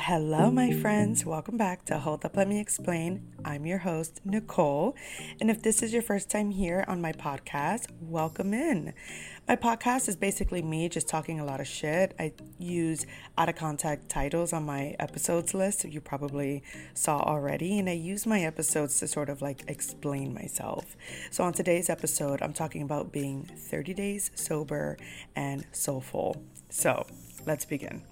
hello, my friends. Welcome back to Hold Up, Let Me Explain. I'm your host, Nicole. And if this is your first time here on my podcast, welcome in. My podcast is basically me just talking a lot of shit. I use out of contact titles on my episodes list, you probably saw already. And I use my episodes to sort of like explain myself. So on today's episode, I'm talking about being 30 days sober and soulful. So let's begin.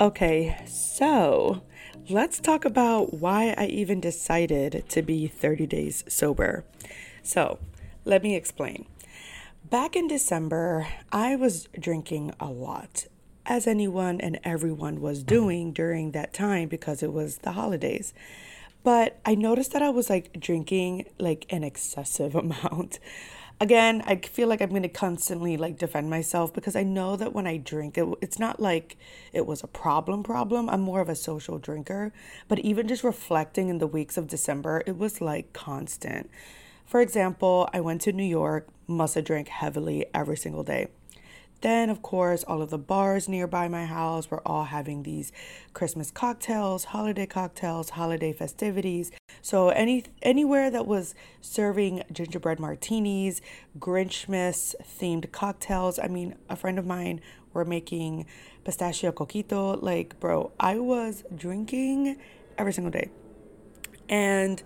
Okay, so let's talk about why I even decided to be 30 days sober. So, let me explain. Back in December, I was drinking a lot, as anyone and everyone was doing during that time because it was the holidays. But I noticed that I was like drinking like an excessive amount again, I feel like I'm going to constantly like defend myself because I know that when I drink, it, it's not like it was a problem problem. I'm more of a social drinker, but even just reflecting in the weeks of December, it was like constant. For example, I went to New York, must have drank heavily every single day. Then, of course, all of the bars nearby my house were all having these Christmas cocktails, holiday cocktails, holiday festivities. So any anywhere that was serving gingerbread martinis, Grinchmas themed cocktails. I mean, a friend of mine were making pistachio coquito. Like, bro, I was drinking every single day. And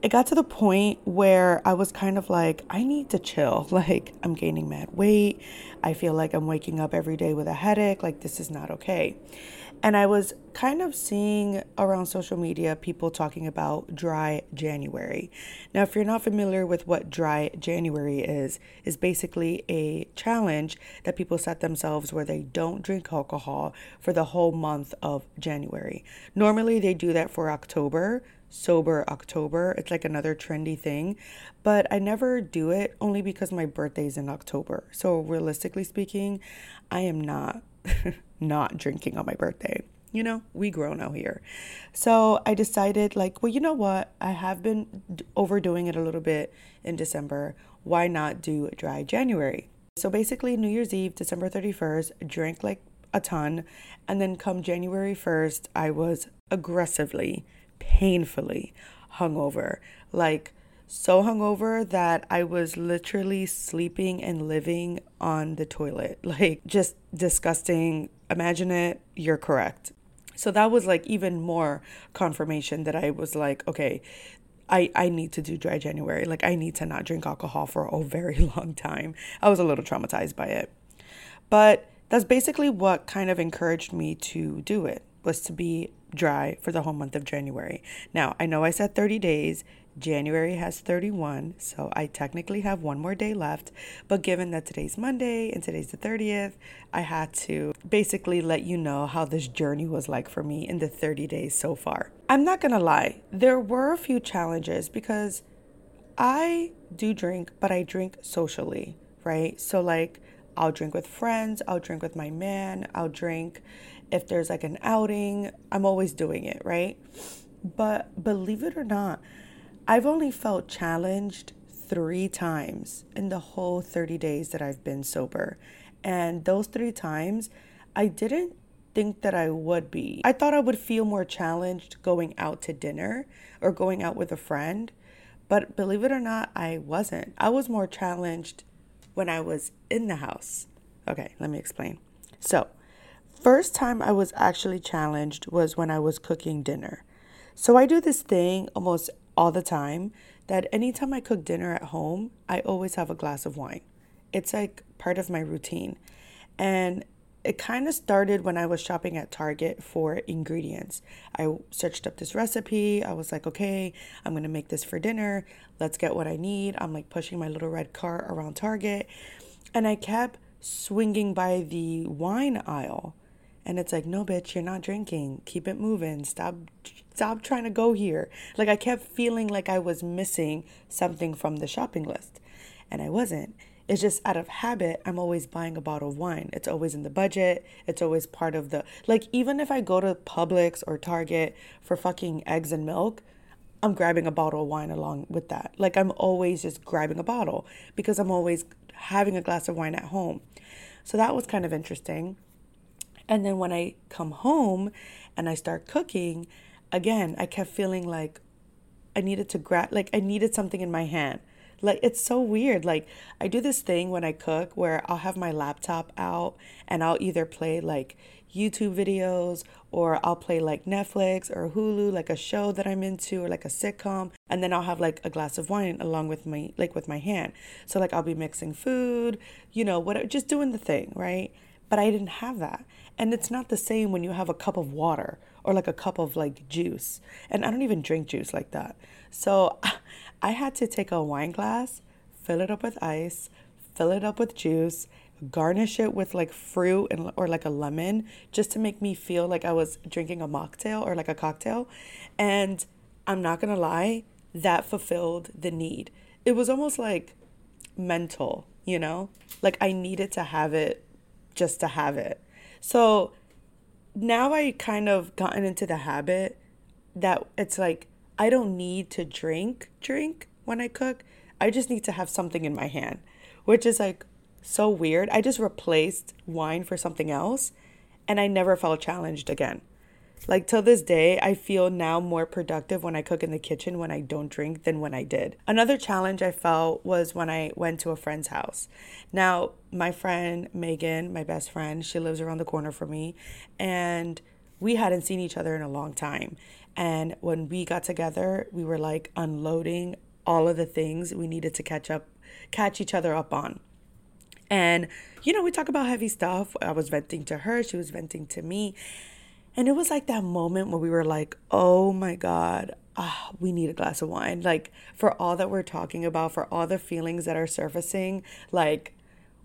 it got to the point where I was kind of like, I need to chill. Like, I'm gaining mad weight. I feel like I'm waking up every day with a headache. Like, this is not okay. And I was kind of seeing around social media people talking about dry January. Now, if you're not familiar with what dry January is, is basically a challenge that people set themselves where they don't drink alcohol for the whole month of January. Normally, they do that for October, sober October. It's like another trendy thing, but I never do it only because my birthday's in October. So realistically speaking, I am not not drinking on my birthday. You know, we grown out here. So I decided like, well, you know what? I have been overdoing it a little bit in December. Why not do dry January? So basically New Year's Eve, December 31st, drank like a ton, and then come January 1st, I was aggressively painfully hungover. Like, so hungover that I was literally sleeping and living on the toilet. Like, just disgusting. Imagine it, you're correct. So that was like even more confirmation that I was like, okay, I, I need to do dry January. Like, I need to not drink alcohol for a very long time. I was a little traumatized by it. But that's basically what kind of encouraged me to do it was to be dry for the whole month of January. Now, I know I said 30 days. January has 31, so I technically have one more day left. But given that today's Monday and today's the 30th, I had to basically let you know how this journey was like for me in the 30 days so far. I'm not gonna lie, there were a few challenges because I do drink, but I drink socially, right? So, like, I'll drink with friends, I'll drink with my man, I'll drink if there's like an outing, I'm always doing it, right? But believe it or not, I've only felt challenged three times in the whole 30 days that I've been sober. And those three times, I didn't think that I would be. I thought I would feel more challenged going out to dinner or going out with a friend. But believe it or not, I wasn't. I was more challenged when I was in the house. Okay, let me explain. So, First time I was actually challenged was when I was cooking dinner. So I do this thing almost all the time that anytime I cook dinner at home, I always have a glass of wine. It's like part of my routine. And it kind of started when I was shopping at Target for ingredients. I searched up this recipe. I was like, okay, I'm going to make this for dinner. Let's get what I need. I'm like pushing my little red cart around Target. And I kept swinging by the wine aisle and it's like, no, bitch, you're not drinking. Keep it moving. Stop, stop trying to go here. Like I kept feeling like I was missing something from the shopping list, and I wasn't. It's just out of habit, I'm always buying a bottle of wine. It's always in the budget. It's always part of the, like, even if I go to Publix or Target for fucking eggs and milk, I'm grabbing a bottle of wine along with that. Like, I'm always just grabbing a bottle because I'm always having a glass of wine at home. So that was kind of interesting. And then when I come home and I start cooking, again, I kept feeling like I needed to grab, like I needed something in my hand. Like it's so weird. Like I do this thing when I cook where I'll have my laptop out and I'll either play like YouTube videos or I'll play like Netflix or Hulu, like a show that I'm into or like a sitcom. And then I'll have like a glass of wine along with my, like with my hand. So like I'll be mixing food, you know, what, just doing the thing, right? But I didn't have that. And it's not the same when you have a cup of water or like a cup of like juice. And I don't even drink juice like that. So I had to take a wine glass, fill it up with ice, fill it up with juice, garnish it with like fruit and or like a lemon just to make me feel like I was drinking a mocktail or like a cocktail. And I'm not going to lie, that fulfilled the need. It was almost like mental, you know? Like I needed to have it just to have it. So now I kind of gotten into the habit that it's like I don't need to drink drink when I cook. I just need to have something in my hand, which is like so weird. I just replaced wine for something else and I never felt challenged again. Like till this day, I feel now more productive when I cook in the kitchen when I don't drink than when I did. Another challenge I felt was when I went to a friend's house. Now, my friend Megan, my best friend, she lives around the corner from me, and we hadn't seen each other in a long time. And when we got together, we were like unloading all of the things we needed to catch up, catch each other up on. And, you know, we talk about heavy stuff. I was venting to her, she was venting to me. And it was like that moment where we were like, oh my God, ah, we need a glass of wine. Like, for all that we're talking about, for all the feelings that are surfacing, like,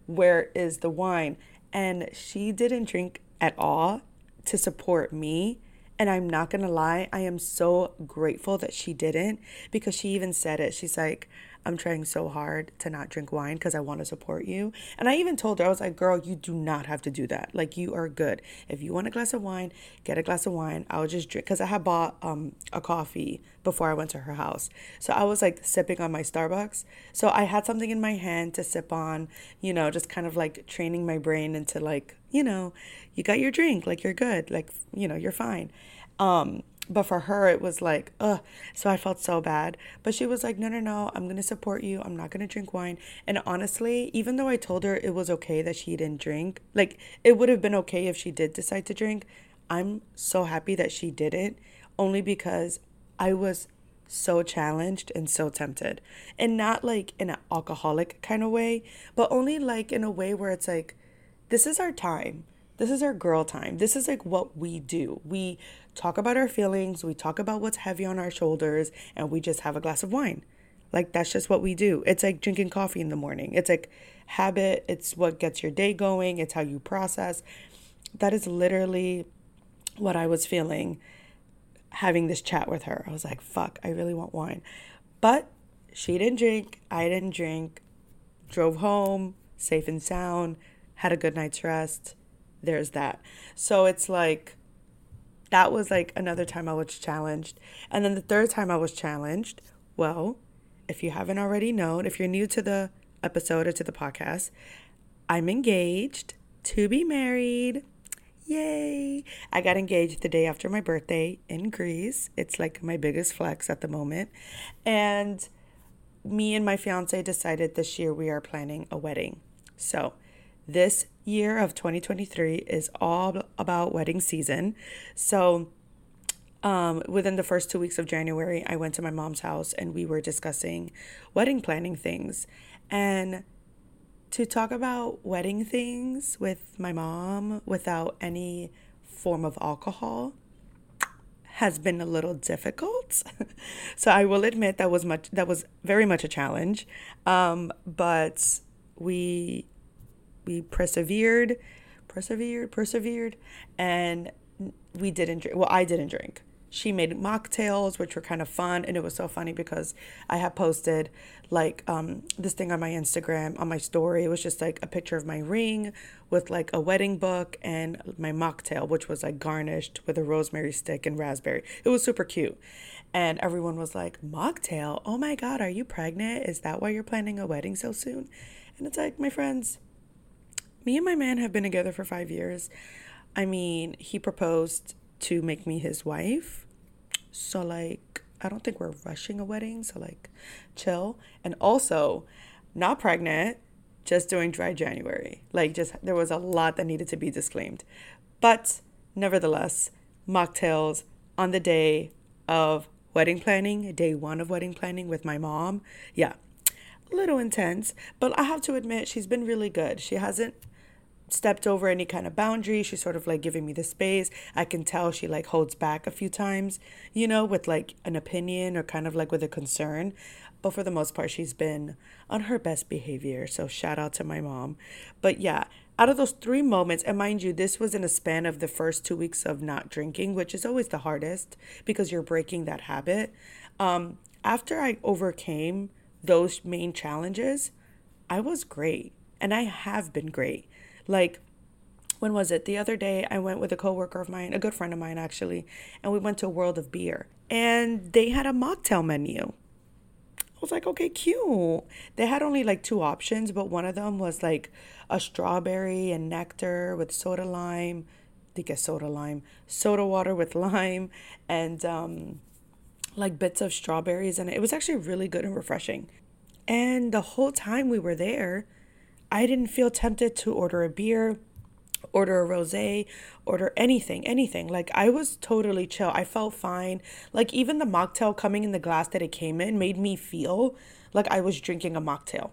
where is the wine? And she didn't drink at all to support me. And I'm not gonna lie, I am so grateful that she didn't because she even said it. She's like, I'm trying so hard to not drink wine because I want to support you. And I even told her, I was like, girl, you do not have to do that. Like, you are good. If you want a glass of wine, get a glass of wine. I'll just drink because I had bought um, a coffee before I went to her house. So I was like sipping on my Starbucks. So I had something in my hand to sip on, you know, just kind of like training my brain into like, you know, you got your drink, like you're good, like, you know, you're fine. Um, but for her it was like ugh. So i felt so bad. But she was like no no no. I'm gonna support you. I'm not gonna drink wine. And honestly even though i told her it was okay that she didn't drink like it would have been okay if she did decide to drink. I'm so happy that she didn't only because i was so challenged and so tempted. And not like in an alcoholic kind of way but only like in a way where it's like this is our time this is our girl time. This is like what we do. We talk about our feelings, we talk about what's heavy on our shoulders, and we just have a glass of wine. Like that's just what we do. It's like drinking coffee in the morning. It's like habit, it's what gets your day going, it's how you process. That is literally what I was feeling having this chat with her. I was like, fuck, I really want wine. But she didn't drink, I didn't drink, drove home, safe and sound, had a good night's rest there's that. So it's like that was like another time I was challenged. And then the third time I was challenged, well, if you haven't already known, if you're new to the episode or to the podcast, I'm engaged to be married. Yay! I got engaged the day after my birthday in Greece. It's like my biggest flex at the moment. And me and my fiance decided this year we are planning a wedding. So, this year of 2023 is all about wedding season. So, um, within the first two weeks of January, I went to my mom's house and we were discussing wedding planning things. And to talk about wedding things with my mom without any form of alcohol has been a little difficult. so I will admit that was much that was very much a challenge. Um, but we we persevered, persevered, persevered, and we didn't drink. Well, I didn't drink. she made mocktails, which were kind of fun. And it was so funny because I had posted like um, this thing on my Instagram, on my story. It was just like a picture of my ring with like a wedding book and my mocktail, which was like garnished with a rosemary stick and raspberry. It was super cute. And everyone was like, mocktail? Oh my God, are you pregnant? Is that why you're planning a wedding so soon? And it's like, my friends, me and my man have been together for five years. I mean, he proposed to make me his wife. So, like, I don't think we're rushing a wedding. So, like, chill. And also, not pregnant, just doing dry January. Like, just there was a lot that needed to be disclaimed. But nevertheless, mocktails on the day of wedding planning, day one of wedding planning with my mom. Yeah, a little intense, but I have to admit, she's been really good. She hasn't stepped over any kind of boundary. She's sort of like giving me the space. I can tell she like holds back a few times, you know, with like an opinion or kind of like with a concern. But for the most part, she's been on her best behavior. So shout out to my mom. But yeah, out of those three moments, and mind you, this was in a span of the first two weeks of not drinking, which is always the hardest because you're breaking that habit. Um, after I overcame those main challenges, I was great. And I have been great. Like, when was it? The other day, I went with a coworker of mine, a good friend of mine actually, and we went to World of Beer, and they had a mocktail menu. I was like, okay, cute. They had only like two options, but one of them was like a strawberry and nectar with soda lime. I think it's soda lime, soda water with lime, and um, like bits of strawberries, and it was actually really good and refreshing. And the whole time we were there, I didn't feel tempted to order a beer, order a rosé, order anything, anything. Like I was totally chill. I felt fine. Like even the mocktail coming in the glass that it came in made me feel like I was drinking a mocktail.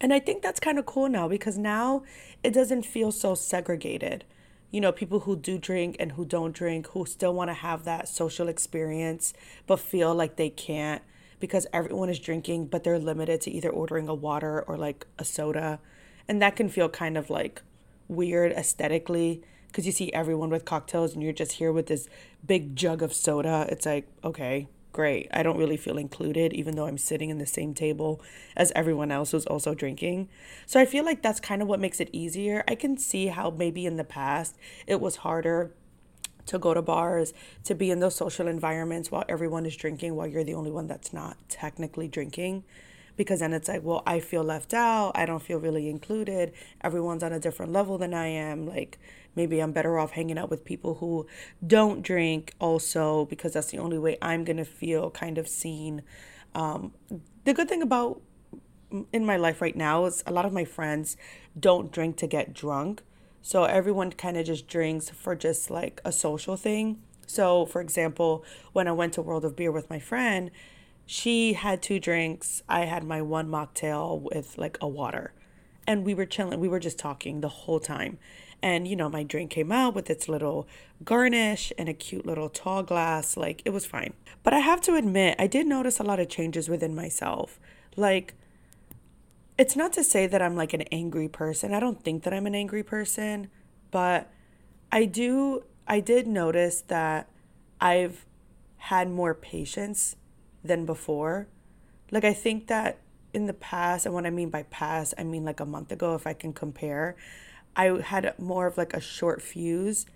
And I think that's kind of cool now because now it doesn't feel so segregated. You know, people who do drink and who don't drink, who still want to have that social experience but feel like they can't because everyone is drinking, but they're limited to either ordering a water or like a soda. And that can feel kind of like weird aesthetically because you see everyone with cocktails and you're just here with this big jug of soda. It's like, okay, great. I don't really feel included, even though I'm sitting in the same table as everyone else who's also drinking. So I feel like that's kind of what makes it easier. I can see how maybe in the past it was harder to go to bars, to be in those social environments while everyone is drinking, while you're the only one that's not technically drinking. Because then it's like, well, I feel left out. I don't feel really included. Everyone's on a different level than I am. Like, maybe I'm better off hanging out with people who don't drink also, because that's the only way I'm going to feel kind of seen. Um, the good thing about in my life right now is a lot of my friends don't drink to get drunk so everyone kind of just drinks for just like a social thing. So, for example, when I went to World of Beer with my friend, she had two drinks. I had my one mocktail with like a water. And we were chilling. We were just talking the whole time. And, you know, my drink came out with its little garnish and a cute little tall glass. Like, it was fine. But I have to admit, I did notice a lot of changes within myself. Like, it's not to say that I'm like an angry person. I don't think that I'm an angry person, but I do I did notice that I've had more patience than before. Like I think that in the past, and what I mean by past, I mean like a month ago if I can compare, I had more of like a short fuse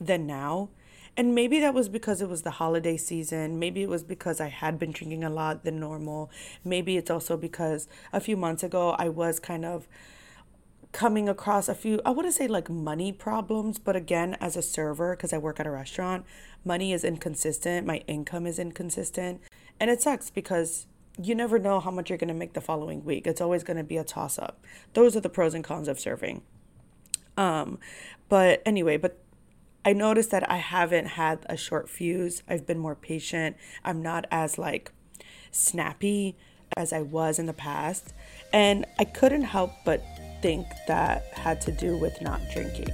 than now. And maybe that was because it was the holiday season. Maybe it was because I had been drinking a lot than normal. Maybe it's also because a few months ago I was kind of coming across a few, I wouldn't say like money problems, but again, as a server, because I work at a restaurant, money is inconsistent. My income is inconsistent. And it sucks because you never know how much you're going to make the following week. It's always going to be a toss up. Those are the pros and cons of serving. Um, but anyway, but I noticed that I haven't had a short fuse. I've been more patient. I'm not as like snappy as I was in the past. And I couldn't help but think that had to do with not drinking.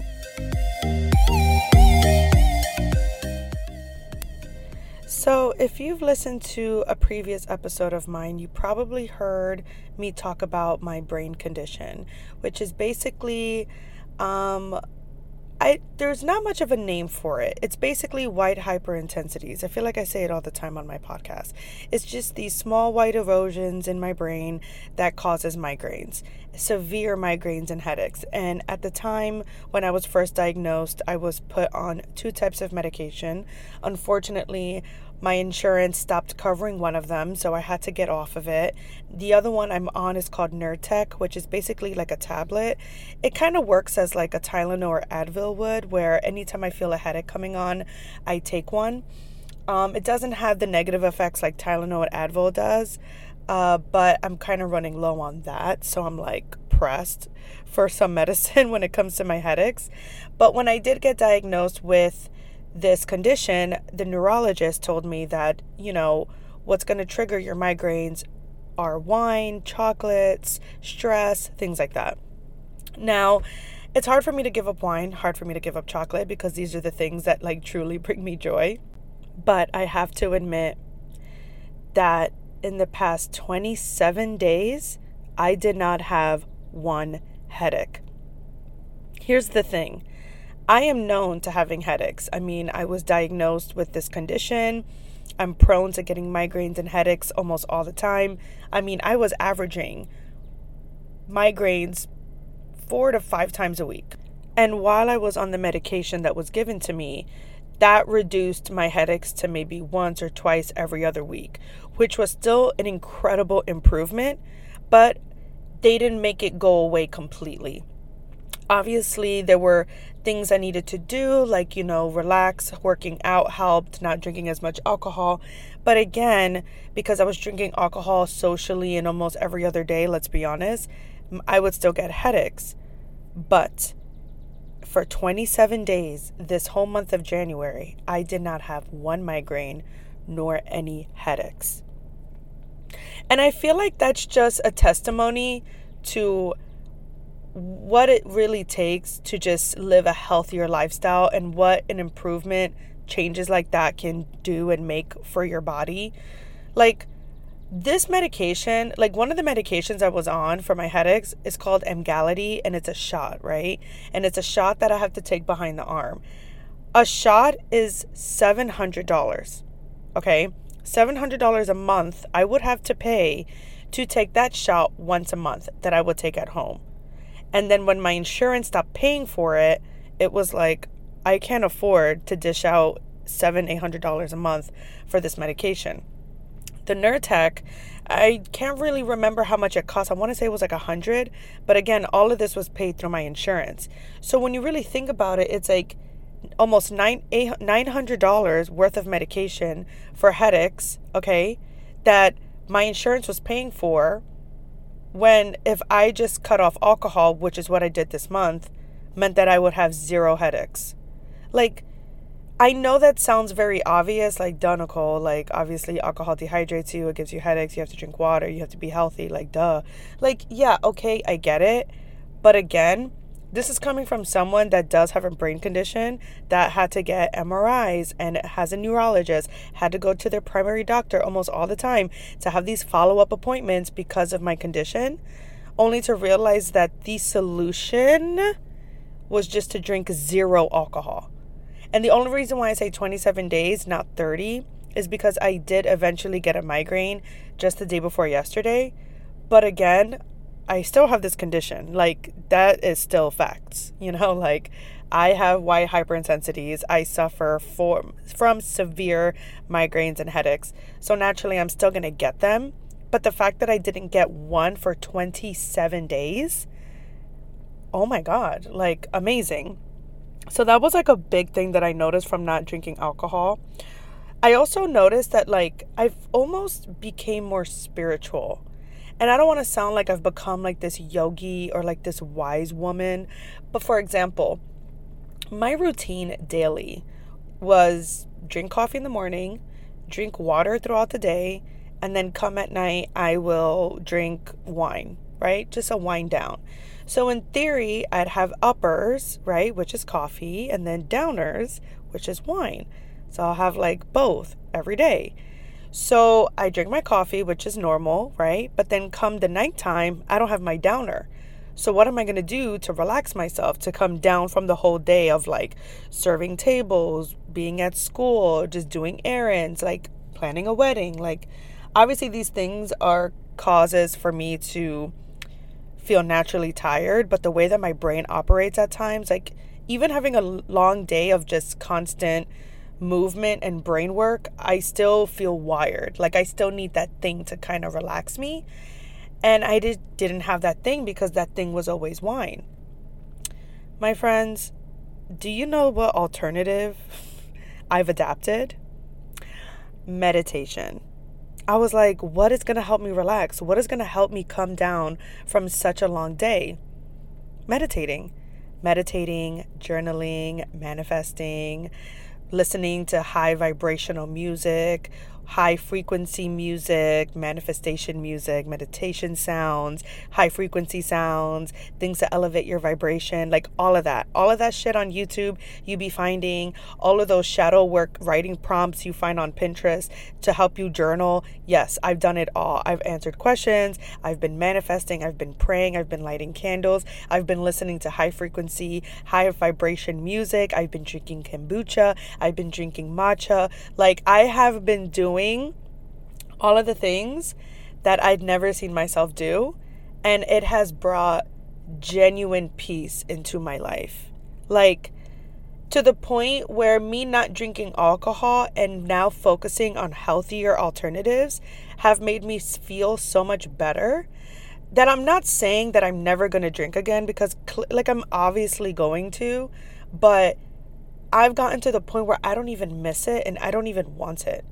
So, if you've listened to a previous episode of mine, you probably heard me talk about my brain condition, which is basically um, I there's not much of a name for it. It's basically white hyperintensities. I feel like I say it all the time on my podcast. It's just these small white erosions in my brain that causes migraines, severe migraines and headaches. And at the time when I was first diagnosed, I was put on two types of medication. Unfortunately, my insurance stopped covering one of them, so I had to get off of it. The other one I'm on is called Nurtec, which is basically like a tablet. It kind of works as like a Tylenol or Advil would, where anytime I feel a headache coming on, I take one. Um, it doesn't have the negative effects like Tylenol and Advil does, uh, but I'm kind of running low on that, so I'm like pressed for some medicine when it comes to my headaches. But when I did get diagnosed with this condition, the neurologist told me that, you know, what's going to trigger your migraines are wine, chocolates, stress, things like that. Now, it's hard for me to give up wine, hard for me to give up chocolate because these are the things that like truly bring me joy. But I have to admit that in the past 27 days, I did not have one headache. Here's the thing I am known to having headaches. I mean, I was diagnosed with this condition. I'm prone to getting migraines and headaches almost all the time. I mean, I was averaging migraines four to five times a week. And while I was on the medication that was given to me, that reduced my headaches to maybe once or twice every other week, which was still an incredible improvement, but they didn't make it go away completely. Obviously, there were things I needed to do, like, you know, relax, working out helped, not drinking as much alcohol. But again, because I was drinking alcohol socially and almost every other day, let's be honest, I would still get headaches. But for 27 days, this whole month of January, I did not have one migraine nor any headaches. And I feel like that's just a testimony to what it really takes to just live a healthier lifestyle and what an improvement changes like that can do and make for your body. Like this medication, like one of the medications I was on for my headaches is called Emgality and it's a shot, right? And it's a shot that I have to take behind the arm. A shot is $700. Okay? $700 a month I would have to pay to take that shot once a month that I would take at home. And then when my insurance stopped paying for it, it was like, I can't afford to dish out seven, eight hundred dollars a month for this medication. The Nurtec, I can't really remember how much it cost. I want to say it was like a hundred, but again, all of this was paid through my insurance. So when you really think about it, it's like almost nine eight nine hundred dollars worth of medication for headaches. Okay, that my insurance was paying for when if I just cut off alcohol, which is what I did this month, meant that I would have zero headaches. Like, I know that sounds very obvious, like, duh, Nicole, like, obviously alcohol dehydrates you, it gives you headaches, you have to drink water, you have to be healthy, like, duh. Like, yeah, okay, I get it. But again, this is coming from someone that does have a brain condition that had to get MRIs and has a neurologist, had to go to their primary doctor almost all the time to have these follow up appointments because of my condition, only to realize that the solution was just to drink zero alcohol. And the only reason why I say 27 days, not 30, is because I did eventually get a migraine just the day before yesterday. But again, I still have this condition. Like, that is still facts. You know, like, I have white hyperintensities. I suffer for, from severe migraines and headaches. So, naturally, I'm still going to get them. But the fact that I didn't get one for 27 days, oh my God, like, amazing. So, that was like a big thing that I noticed from not drinking alcohol. I also noticed that, like, I've almost became more spiritual and I don't want to sound like I've become like this yogi or like this wise woman, but for example, my routine daily was drink coffee in the morning, drink water throughout the day, and then come at night, I will drink wine, right? Just a wind down. So, in theory, I'd have uppers, right, which is coffee, and then downers, which is wine. So, I'll have like both every day. So I drink my coffee, which is normal, right? But then come the nighttime, I don't have my downer. So, what am I going to do to relax myself, to come down from the whole day of like serving tables, being at school, just doing errands, like planning a wedding? Like, obviously, these things are causes for me to feel naturally tired, but the way that my brain operates at times, like, even having a long day of just constant movement and brain work, I still feel wired. Like, I still need that thing to kind of relax me. And I did, didn't have that thing because that thing was always wine. My friends, do you know what alternative I've adapted? Meditation. I was like, what is going to help me relax? What is going to help me come down from such a long day? Meditating. Meditating, journaling, manifesting, listening to high vibrational music, high frequency music, manifestation music, meditation sounds, high frequency sounds, things to elevate your vibration, like all of that. All of that shit on YouTube, you be finding all of those shadow work writing prompts you find on Pinterest to help you journal. Yes, I've done it all. I've answered questions, I've been manifesting, I've been praying, I've been lighting candles, I've been listening to high frequency, high vibration music, I've been drinking kombucha, I've been drinking matcha. Like I have been doing doing all of the things that I'd never seen myself do. And it has brought genuine peace into my life. Like, to the point where me not drinking alcohol and now focusing on healthier alternatives have made me feel so much better that I'm not saying that I'm never going to drink again because like I'm obviously going to, but I've gotten to the point where I don't even miss it and I don't even want it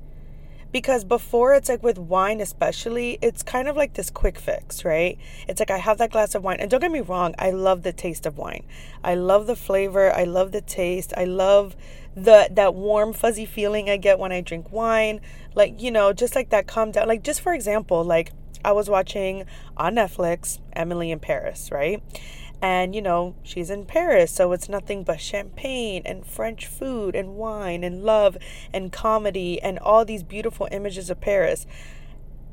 because before it's like with wine especially it's kind of like this quick fix right? It's like i have that glass of wine and don't get me wrong i love the taste of wine. I love the flavor i love the taste i love the that warm fuzzy feeling i get when i drink wine. Like you know just like that calm down like just for example like i was watching on netflix emily in paris right and, you know, she's in Paris, so it's nothing but champagne and French food and wine and love and comedy and all these beautiful images of Paris.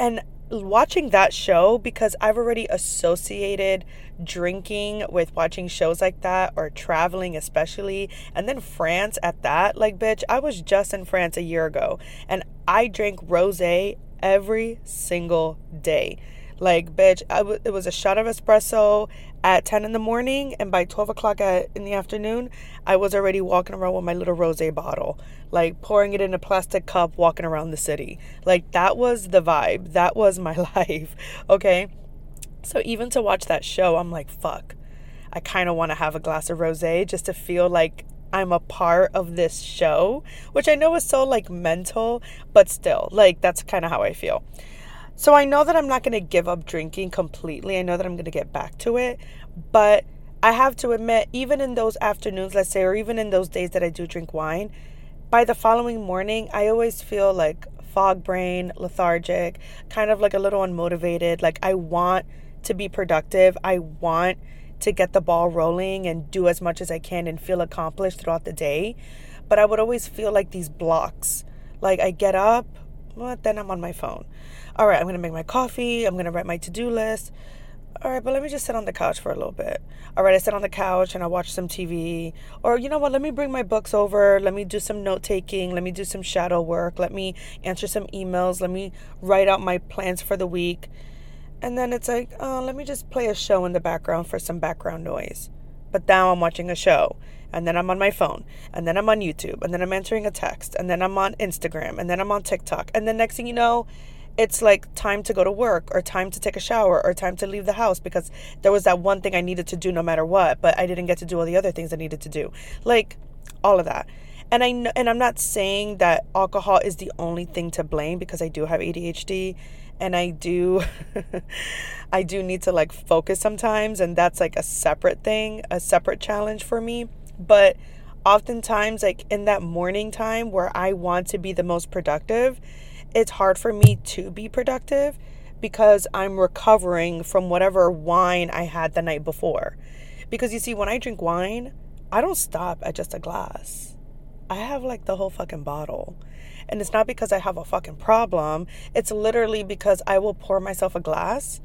And watching that show, because I've already associated drinking with watching shows like that or traveling, especially, and then France at that, like, bitch, I was just in France a year ago and I drank rose every single day. Like, bitch, it was a shot of espresso at 10 in the morning, and by 12 o'clock at, in the afternoon, I was already walking around with my little rose bottle, like pouring it in a plastic cup, walking around the city. Like, that was the vibe. That was my life. Okay. So, even to watch that show, I'm like, fuck. I kind of want to have a glass of rose just to feel like I'm a part of this show, which I know is so like mental, but still, like, that's kind of how I feel. So I know that I'm not going to give up drinking completely. I know that I'm going to get back to it. But I have to admit, even in those afternoons, let's say, or even in those days that I do drink wine, by the following morning, I always feel like fog brain, lethargic, kind of like a little unmotivated. Like I want to be productive. I want to get the ball rolling and do as much as I can and feel accomplished throughout the day. But I would always feel like these blocks. Like I get up, well, then I'm on my phone all right, I'm going to make my coffee. I'm going to write my to do list. All right, but let me just sit on the couch for a little bit. All right, I sit on the couch and I watch some TV. Or, you know what, let me bring my books over. Let me do some note taking. Let me do some shadow work. Let me answer some emails. Let me write out my plans for the week. And then it's like, oh, let me just play a show in the background for some background noise. But now I'm watching a show and then I'm on my phone, and then I'm on YouTube, and then I'm answering a text, and then I'm on Instagram, and then I'm on TikTok. And then next thing you know, it's like time to go to work or time to take a shower or time to leave the house because there was that one thing I needed to do no matter what, but I didn't get to do all the other things I needed to do. Like all of that. And I know, and I'm not saying that alcohol is the only thing to blame because I do have ADHD and I do I do need to like focus sometimes and that's like a separate thing, a separate challenge for me. But oftentimes like in that morning time where I want to be the most productive, it's hard for me to be productive because I'm recovering from whatever wine I had the night before. Because you see, when I drink wine, I don't stop at just a glass. I have like the whole fucking bottle. And it's not because I have a fucking problem. It's literally because I will pour myself a glass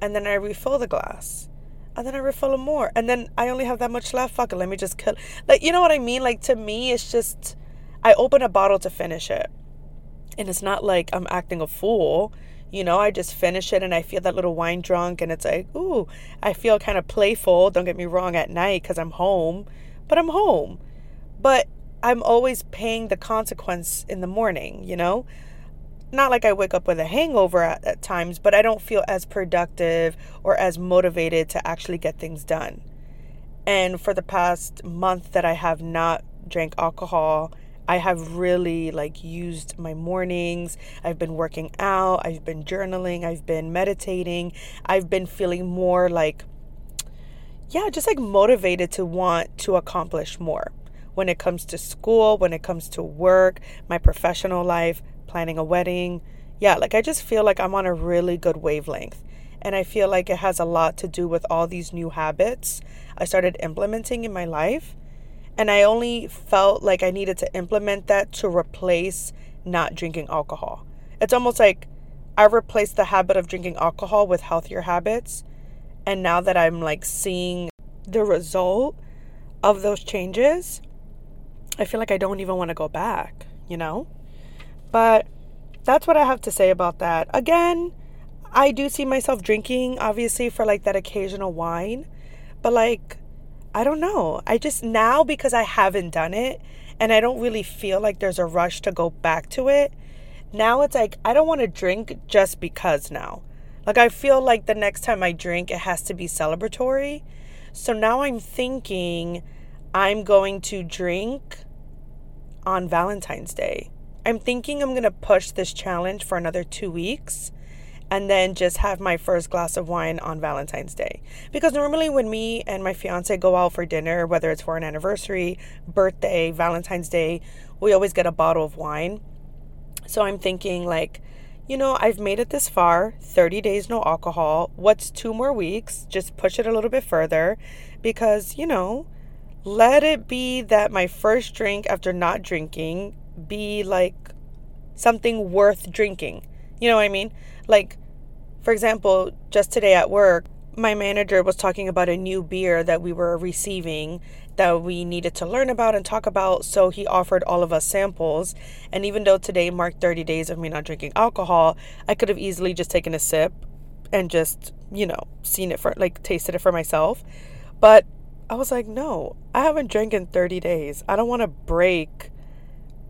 and then I refill the glass. And then I refill them more. And then I only have that much left. Fuck it, let me just kill. Like, you know what I mean? Like, to me, it's just, I open a bottle to finish it. And it's not like I'm acting a fool. You know, I just finish it and I feel that little wine drunk, and it's like, ooh, I feel kind of playful. Don't get me wrong at night because I'm home, but I'm home. But I'm always paying the consequence in the morning, you know? Not like I wake up with a hangover at, at, times, but I don't feel as productive or as motivated to actually get things done. And for the past month that I have not drank alcohol, I have really like used my mornings. I've been working out, I've been journaling, I've been meditating. I've been feeling more like yeah, just like motivated to want to accomplish more when it comes to school, when it comes to work, my professional life, planning a wedding. Yeah, like I just feel like I'm on a really good wavelength. And I feel like it has a lot to do with all these new habits I started implementing in my life. And I only felt like I needed to implement that to replace not drinking alcohol. It's almost like I replaced the habit of drinking alcohol with healthier habits. And now that I'm like seeing the result of those changes, I feel like I don't even want to go back, you know? But that's what I have to say about that. Again, I do see myself drinking, obviously, for like that occasional wine. But like, I don't know. I just now, because I haven't done it and I don't really feel like there's a rush to go back to it, now it's like, I don't want to drink just because now. Like, I feel like the next time I drink, it has to be celebratory. So now I'm thinking I'm going to drink on Valentine's Day. I'm thinking I'm going to push this challenge for another two weeks and then just have my first glass of wine on Valentine's Day. Because normally, when me and my fiance go out for dinner, whether it's for an anniversary, birthday, Valentine's Day, we always get a bottle of wine. So I'm thinking, like, you know, I've made it this far 30 days, no alcohol. What's two more weeks? Just push it a little bit further because, you know, let it be that my first drink after not drinking be like something worth drinking. You know what I mean? Like, for example, just today at work, my manager was talking about a new beer that we were receiving that we needed to learn about and talk about. So he offered all of us samples. And even though today marked 30 days of me not drinking alcohol, I could have easily just taken a sip and just, you know, seen it for like tasted it for myself. But I was like, no, I haven't drank in 30 days. I don't want to break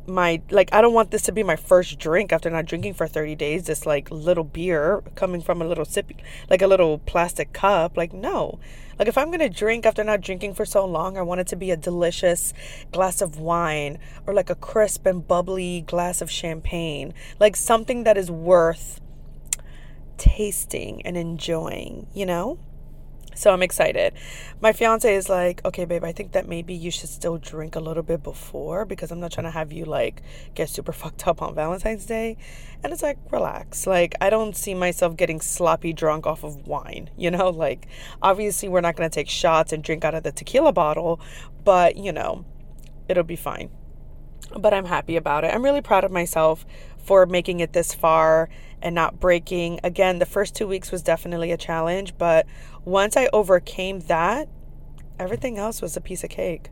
my like I don't want this to be my first drink after not drinking for 30 days this like little beer coming from a little sip like a little plastic cup like no. Like if I'm going to drink after not drinking for so long I want it to be a delicious glass of wine or like a crisp and bubbly glass of champagne like something that is worth tasting and enjoying you know so I'm excited. My fiance is like, okay, babe, I think that maybe you should still drink a little bit before because I'm not trying to have you like get super fucked up on Valentine's Day. And it's like, relax. Like, I don't see myself getting sloppy drunk off of wine, you know? Like, obviously, we're not going to take shots and drink out of the tequila bottle, but you know, it'll be fine. But I'm happy about it. I'm really proud of myself for making it this far and not breaking. Again, the first two weeks was definitely a challenge, but once I overcame that, everything else was a piece of cake.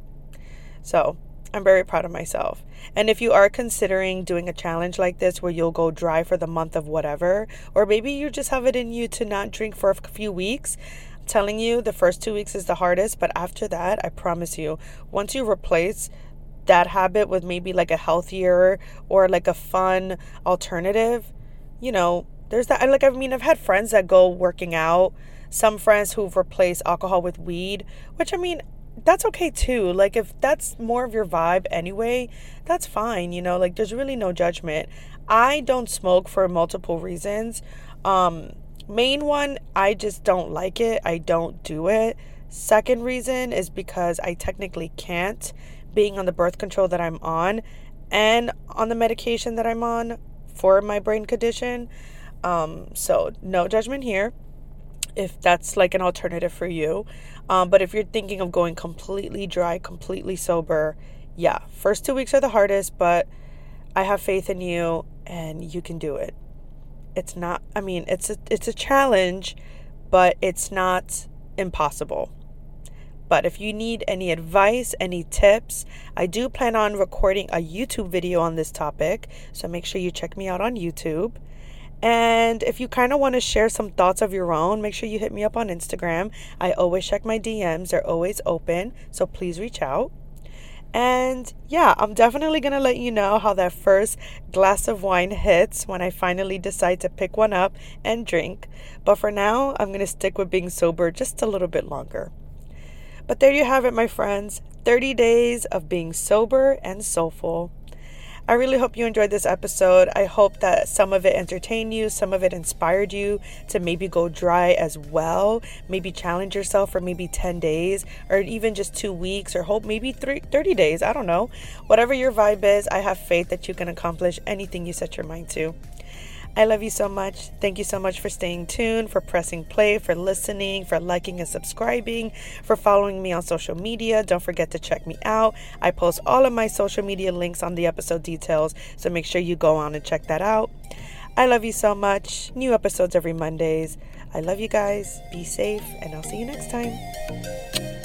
So I'm very proud of myself. And if you are considering doing a challenge like this where you'll go dry for the month of whatever, or maybe you just have it in you to not drink for a few weeks, I'm telling you, the first two weeks is the hardest, but after that, I promise you, once you replace that habit with maybe like a healthier or like a fun alternative, you know, there's that. Like, I mean, I've had friends that go working out, some friends who've replaced alcohol with weed, which I mean, that's okay too. Like, if that's more of your vibe anyway, that's fine, you know, like, there's really no judgment. I don't smoke for multiple reasons. Um, main one, I just don't like it, I don't do it. Second reason is because I technically can't, being on the birth control that I'm on and on the medication that I'm on for my brain condition. Um, so, no judgment here if that's like an alternative for you. Um, but if you're thinking of going completely dry, completely sober, yeah, first two weeks are the hardest, but I have faith in you and you can do it. It's not, I mean, it's a, it's a challenge, but it's not impossible. But if you need any advice, any tips, I do plan on recording a YouTube video on this topic. So make sure you check me out on YouTube. And if you kind of want to share some thoughts of your own, make sure you hit me up on Instagram. I always check my DMs, they're always open. So please reach out. And yeah, I'm definitely going to let you know how that first glass of wine hits when I finally decide to pick one up and drink. But for now, I'm going to stick with being sober just a little bit longer. But there you have it, my friends 30 days of being sober and soulful. I really hope you enjoyed this episode. I hope that some of it entertained you, some of it inspired you to maybe go dry as well, maybe challenge yourself for maybe 10 days or even just two weeks or hope maybe three, 30 days. I don't know. Whatever your vibe is, I have faith that you can accomplish anything you set your mind to. I love you so much. Thank you so much for staying tuned, for pressing play, for listening, for liking and subscribing, for following me on social media. Don't forget to check me out. I post all of my social media links on the episode details, so make sure you go on and check that out. I love you so much. New episodes every Mondays. I love you guys. Be safe, and I'll see you next time.